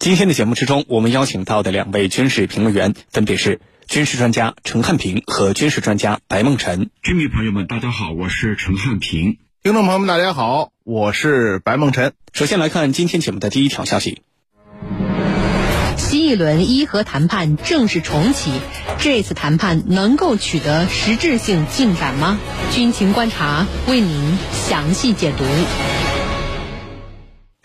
今天的节目之中，我们邀请到的两位军事评论员分别是军事专家陈汉平和军事专家白梦辰。军迷朋友们，大家好，我是陈汉平。听众朋友们，大家好，我是白梦辰。首先来看今天节目的第一条消息：新一轮伊核谈判正式重启，这次谈判能够取得实质性进展吗？军情观察为您详细解读。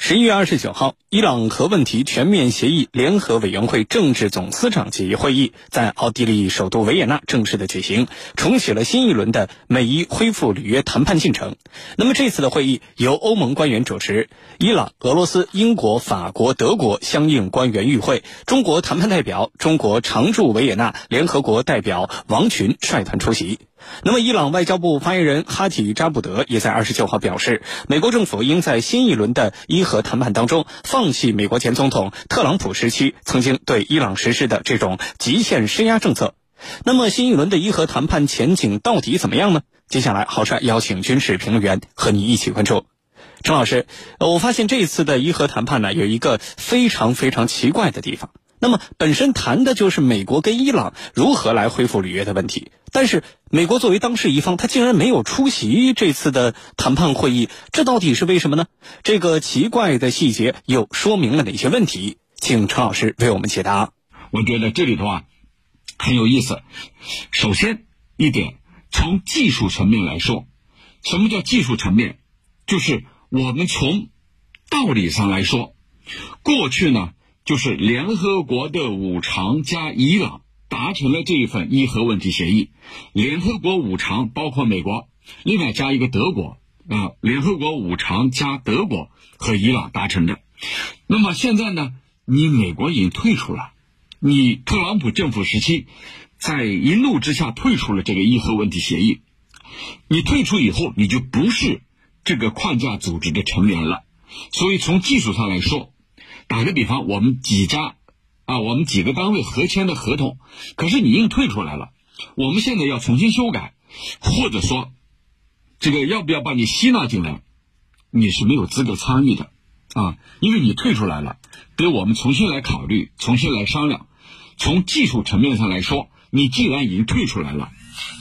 十一月二十九号，伊朗核问题全面协议联合委员会政治总司长级会议在奥地利首都维也纳正式的举行，重启了新一轮的美伊恢复履约谈判进程。那么这次的会议由欧盟官员主持，伊朗、俄罗斯、英国、法国、德国相应官员与会，中国谈判代表、中国常驻维也纳联合国代表王群率团出席。那么，伊朗外交部发言人哈提扎布德也在二十九号表示，美国政府应在新一轮的伊核和谈判当中放弃美国前总统特朗普时期曾经对伊朗实施的这种极限施压政策。那么，新一轮的伊核谈判前景到底怎么样呢？接下来，郝帅邀请军事评论员和你一起关注。陈老师，我发现这次的伊核谈判呢，有一个非常非常奇怪的地方。那么本身谈的就是美国跟伊朗如何来恢复履约的问题，但是美国作为当事一方，他竟然没有出席这次的谈判会议，这到底是为什么呢？这个奇怪的细节又说明了哪些问题？请陈老师为我们解答。我觉得这里头啊很有意思。首先一点，从技术层面来说，什么叫技术层面？就是我们从道理上来说，过去呢。就是联合国的五常加伊朗达成了这一份伊核问题协议，联合国五常包括美国，另外加一个德国啊，联合国五常加德国和伊朗达成的。那么现在呢，你美国已经退出了，你特朗普政府时期在一怒之下退出了这个伊核问题协议，你退出以后你就不是这个框架组织的成员了，所以从技术上来说。打个比方，我们几家啊，我们几个单位合签的合同，可是你硬退出来了，我们现在要重新修改，或者说，这个要不要把你吸纳进来，你是没有资格参与的啊，因为你退出来了，得我们重新来考虑，重新来商量。从技术层面上来说，你既然已经退出来了，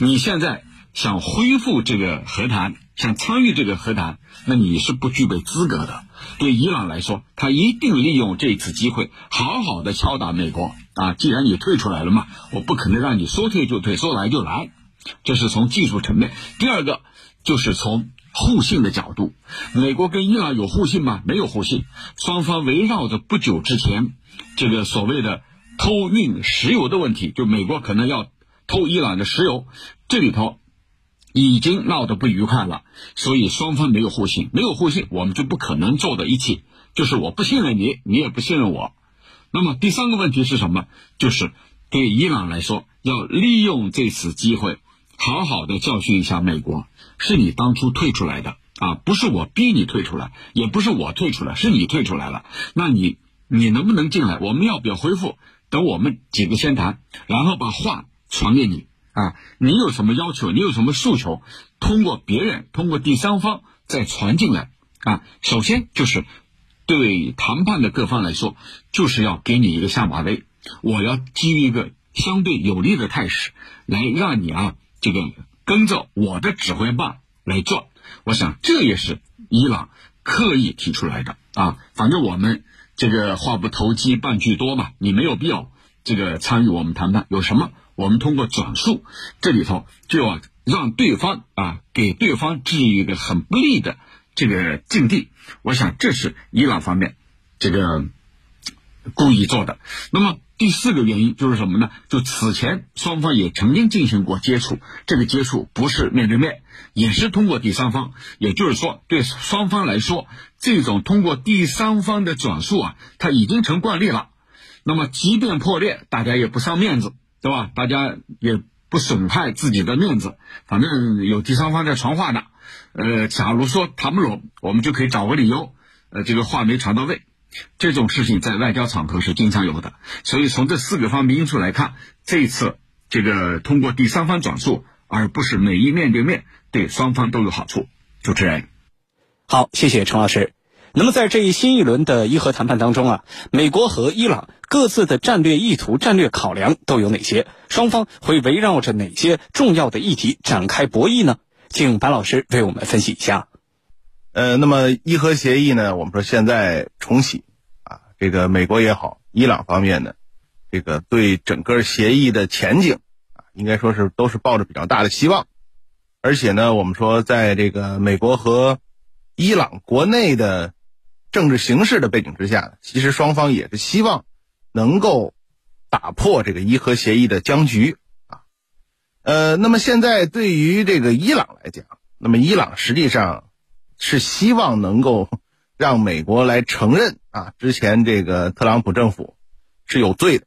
你现在想恢复这个和谈。想参与这个和谈，那你是不具备资格的。对伊朗来说，他一定利用这次机会，好好的敲打美国啊！既然你退出来了嘛，我不可能让你说退就退，说来就来。这是从技术层面。第二个就是从互信的角度，美国跟伊朗有互信吗？没有互信。双方围绕着不久之前这个所谓的偷运石油的问题，就美国可能要偷伊朗的石油，这里头。已经闹得不愉快了，所以双方没有互信，没有互信，我们就不可能坐在一起。就是我不信任你，你也不信任我。那么第三个问题是什么？就是对伊朗来说，要利用这次机会，好好的教训一下美国。是你当初退出来的啊，不是我逼你退出来，也不是我退出来，是你退出来了。那你你能不能进来？我们要不要恢复？等我们几个先谈，然后把话传给你。啊，你有什么要求？你有什么诉求？通过别人，通过第三方再传进来啊。首先就是对谈判的各方来说，就是要给你一个下马威，我要基于一个相对有利的态势，来让你啊这个跟着我的指挥棒来做。我想这也是伊朗刻意提出来的啊。反正我们这个话不投机半句多嘛，你没有必要这个参与我们谈判，有什么？我们通过转述，这里头就要让对方啊，给对方置于一个很不利的这个境地。我想这是伊朗方面这个故意做的。那么第四个原因就是什么呢？就此前双方也曾经进行过接触，这个接触不是面对面，也是通过第三方。也就是说，对双方来说，这种通过第三方的转述啊，它已经成惯例了。那么即便破裂，大家也不伤面子。对吧？大家也不损害自己的面子，反正有第三方在传话的。呃，假如说谈不拢，我们就可以找个理由，呃，这个话没传到位。这种事情在外交场合是经常有的。所以从这四个方面因素来看，这一次这个通过第三方转述，而不是每一面对面，对双方都有好处。主持人，好，谢谢陈老师。那么在这一新一轮的伊核谈判当中啊，美国和伊朗各自的战略意图、战略考量都有哪些？双方会围绕着哪些重要的议题展开博弈呢？请白老师为我们分析一下。呃，那么伊核协议呢，我们说现在重启啊，这个美国也好，伊朗方面呢，这个对整个协议的前景啊，应该说是都是抱着比较大的希望。而且呢，我们说在这个美国和伊朗国内的政治形势的背景之下，其实双方也是希望能够打破这个伊核协议的僵局啊。呃，那么现在对于这个伊朗来讲，那么伊朗实际上是希望能够让美国来承认啊，之前这个特朗普政府是有罪的，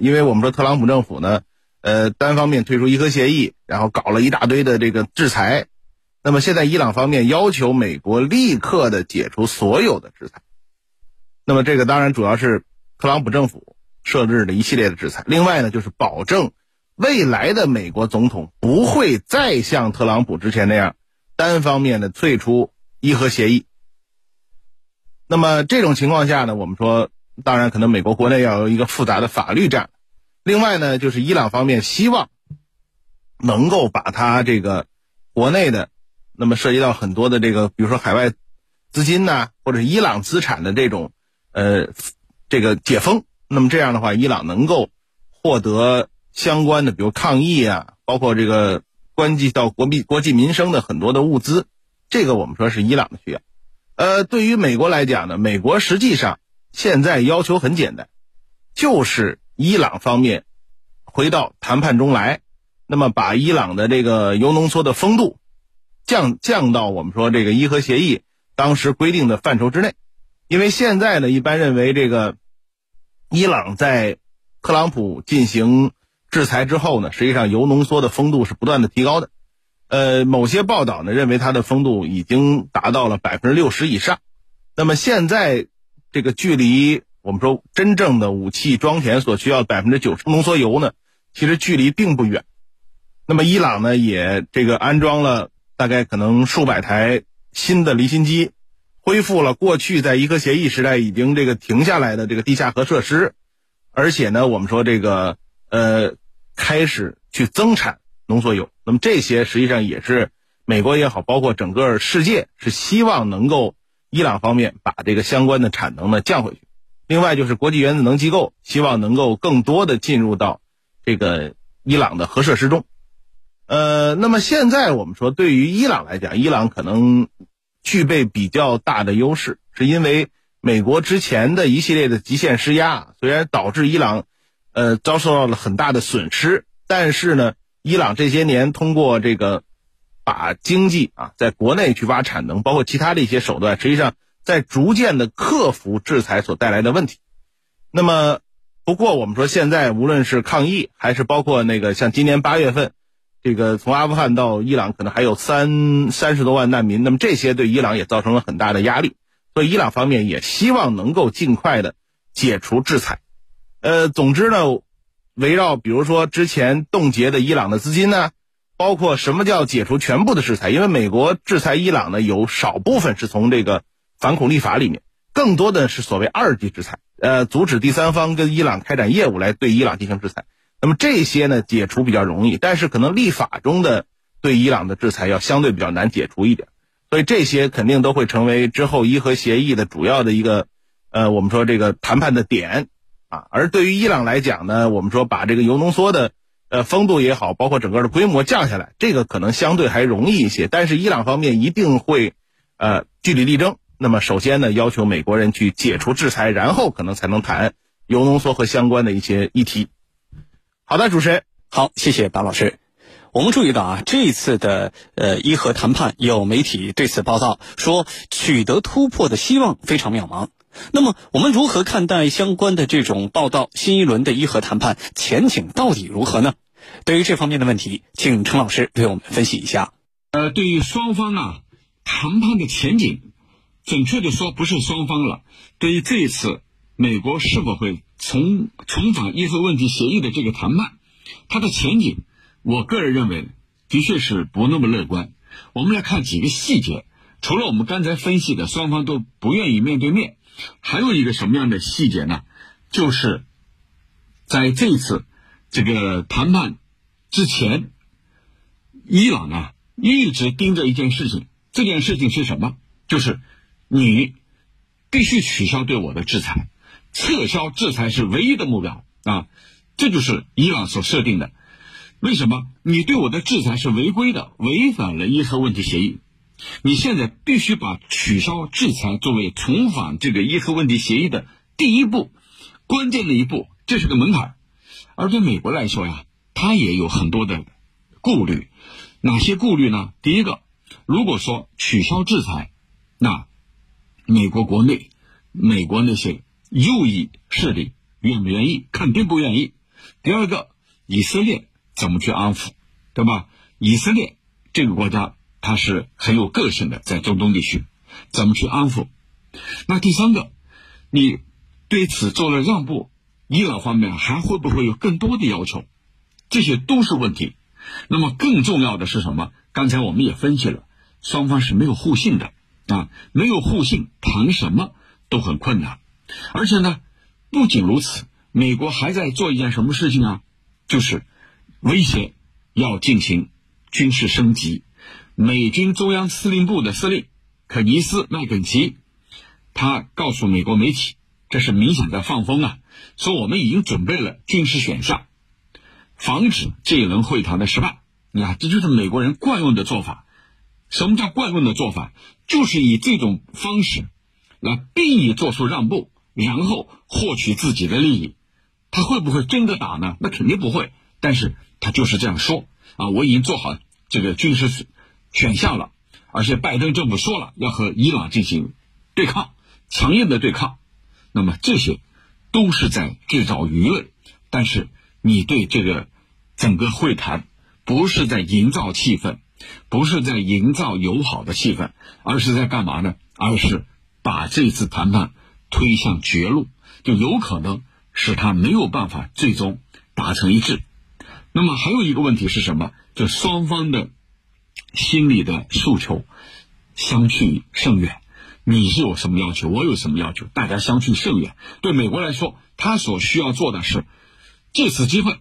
因为我们说特朗普政府呢，呃，单方面退出伊核协议，然后搞了一大堆的这个制裁。那么现在伊朗方面要求美国立刻的解除所有的制裁，那么这个当然主要是特朗普政府设置的一系列的制裁。另外呢，就是保证未来的美国总统不会再像特朗普之前那样单方面的退出伊核协议。那么这种情况下呢，我们说，当然可能美国国内要有一个复杂的法律战。另外呢，就是伊朗方面希望能够把他这个国内的。那么涉及到很多的这个，比如说海外资金呐，或者伊朗资产的这种呃这个解封，那么这样的话，伊朗能够获得相关的，比如抗疫啊，包括这个关系到国民国计民生的很多的物资，这个我们说是伊朗的需要。呃，对于美国来讲呢，美国实际上现在要求很简单，就是伊朗方面回到谈判中来，那么把伊朗的这个铀浓缩的风度。降降到我们说这个伊核协议当时规定的范畴之内，因为现在呢，一般认为这个伊朗在特朗普进行制裁之后呢，实际上铀浓缩的风度是不断的提高的，呃，某些报道呢认为它的风度已经达到了百分之六十以上。那么现在这个距离我们说真正的武器装填所需要百分之九十浓缩铀呢，其实距离并不远。那么伊朗呢也这个安装了。大概可能数百台新的离心机，恢复了过去在伊核协议时代已经这个停下来的这个地下核设施，而且呢，我们说这个呃开始去增产浓缩铀，那么这些实际上也是美国也好，包括整个世界是希望能够伊朗方面把这个相关的产能呢降回去。另外就是国际原子能机构希望能够更多的进入到这个伊朗的核设施中。呃，那么现在我们说，对于伊朗来讲，伊朗可能具备比较大的优势，是因为美国之前的一系列的极限施压，虽然导致伊朗呃遭受到了很大的损失，但是呢，伊朗这些年通过这个把经济啊在国内去挖产能，包括其他的一些手段，实际上在逐渐的克服制裁所带来的问题。那么，不过我们说现在无论是抗议，还是包括那个像今年八月份。这个从阿富汗到伊朗可能还有三三十多万难民，那么这些对伊朗也造成了很大的压力，所以伊朗方面也希望能够尽快的解除制裁。呃，总之呢，围绕比如说之前冻结的伊朗的资金呢，包括什么叫解除全部的制裁，因为美国制裁伊朗呢有少部分是从这个反恐立法里面，更多的是所谓二级制裁，呃，阻止第三方跟伊朗开展业务来对伊朗进行制裁。那么这些呢，解除比较容易，但是可能立法中的对伊朗的制裁要相对比较难解除一点，所以这些肯定都会成为之后伊核协议的主要的一个，呃，我们说这个谈判的点啊。而对于伊朗来讲呢，我们说把这个铀浓缩的呃风度也好，包括整个的规模降下来，这个可能相对还容易一些。但是伊朗方面一定会呃据理力争。那么首先呢，要求美国人去解除制裁，然后可能才能谈铀浓缩和相关的一些议题。好的，主持人，好，谢谢白老师。我们注意到啊，这次的呃伊核谈判，有媒体对此报道说，取得突破的希望非常渺茫。那么，我们如何看待相关的这种报道？新一轮的伊核谈判前景到底如何呢？对于这方面的问题，请陈老师为我们分析一下。呃，对于双方啊谈判的前景，准确的说，不是双方了。对于这一次。美国是否会重重返伊核问题协议的这个谈判，它的前景，我个人认为的确是不那么乐观。我们来看几个细节，除了我们刚才分析的双方都不愿意面对面，还有一个什么样的细节呢？就是在这一次这个谈判之前，伊朗呢一直盯着一件事情，这件事情是什么？就是你必须取消对我的制裁，撤销制裁是唯一的目标啊！这就是伊朗所设定的。为什么？你对我的制裁是违规的，违反了伊核问题协议。你现在必须把取消制裁作为重返这个伊核问题协议的第一步，关键的一步，这是个门槛。而对美国来说呀，他也有很多的顾虑。哪些顾虑呢？第一个，如果说取消制裁，那美国国内、美国那些右翼势力愿不愿意？肯定不愿意。第二个，以色列怎么去安抚，对吧？以色列这个国家。它是很有个性的，在中东地区，怎么去安抚？那第三个，你对此做了让步，伊朗方面还会不会有更多的要求？这些都是问题。那么更重要的是什么？刚才我们也分析了，双方是没有互信的啊，没有互信，谈什么都很困难。而且呢，不仅如此，美国还在做一件什么事情啊？就是威胁要进行军事升级。美军中央司令部的司令肯尼斯·麦肯齐，他告诉美国媒体，这是明显的放风啊，说我们已经准备了军事选项，防止这一轮会谈的失败。你看，这就是美国人惯用的做法。什么叫惯用的做法？就是以这种方式来逼你做出让步，然后获取自己的利益。他会不会真的打呢？那肯定不会。但是他就是这样说啊，我已经做好这个军事。选项了，而且拜登政府说了要和伊朗进行对抗，强硬的对抗，那么这些都是在制造舆论，但是你对这个整个会谈不是在营造气氛，不是在营造友好的气氛，而是在干嘛呢？而是把这次谈判推向绝路，就有可能使他没有办法最终达成一致。那么还有一个问题是什么？就双方的。心理的诉求相去甚远，你是有什么要求，我有什么要求，大家相去甚远。对美国来说，他所需要做的是借此机会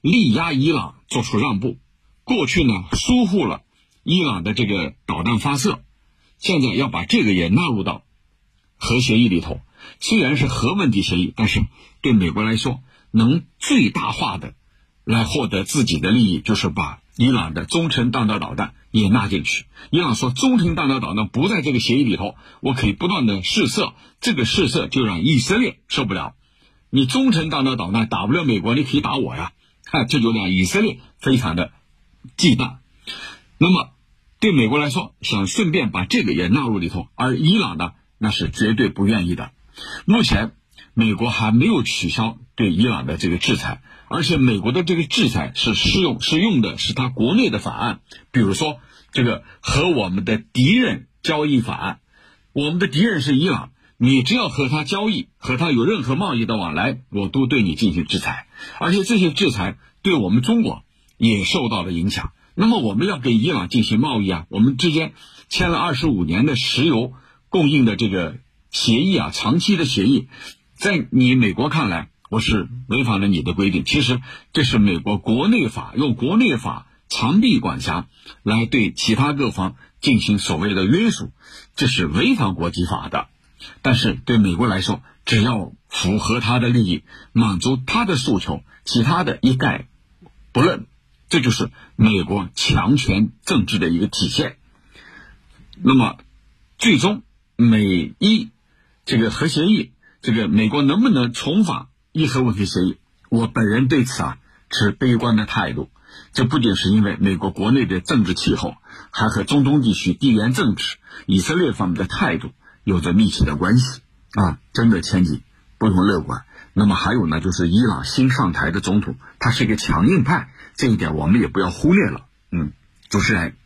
力压伊朗做出让步。过去呢疏忽了伊朗的这个导弹发射，现在要把这个也纳入到核协议里头。虽然是核问题协议，但是对美国来说，能最大化的来获得自己的利益，就是把。伊朗的中程弹道导弹也纳进去。伊朗说，中程弹道导弹不在这个协议里头，我可以不断的试射，这个试射就让以色列受不了。你中程弹道导弹打不了美国，你可以打我呀，哈，这就让以色列非常的忌惮。那么，对美国来说，想顺便把这个也纳入里头，而伊朗呢，那是绝对不愿意的。目前，美国还没有取消对伊朗的这个制裁。而且美国的这个制裁是适用，是用的是他国内的法案，比如说这个和我们的敌人交易法案，我们的敌人是伊朗，你只要和他交易，和他有任何贸易的往来，我都对你进行制裁。而且这些制裁对我们中国也受到了影响。那么我们要跟伊朗进行贸易啊，我们之间签了二十五年的石油供应的这个协议啊，长期的协议，在你美国看来。我是违反了你的规定，其实这是美国国内法用国内法长臂管辖来对其他各方进行所谓的约束，这是违反国际法的。但是对美国来说，只要符合他的利益，满足他的诉求，其他的一概不论，这就是美国强权政治的一个体现。那么，最终美伊这个核协议，这个美国能不能重返？伊核问题协议，我本人对此啊持悲观的态度。这不仅是因为美国国内的政治气候，还和中东地区地缘政治、以色列方面的态度有着密切的关系啊！真的前景不容乐观。那么还有呢，就是伊朗新上台的总统，他是一个强硬派，这一点我们也不要忽略了。嗯，主持人。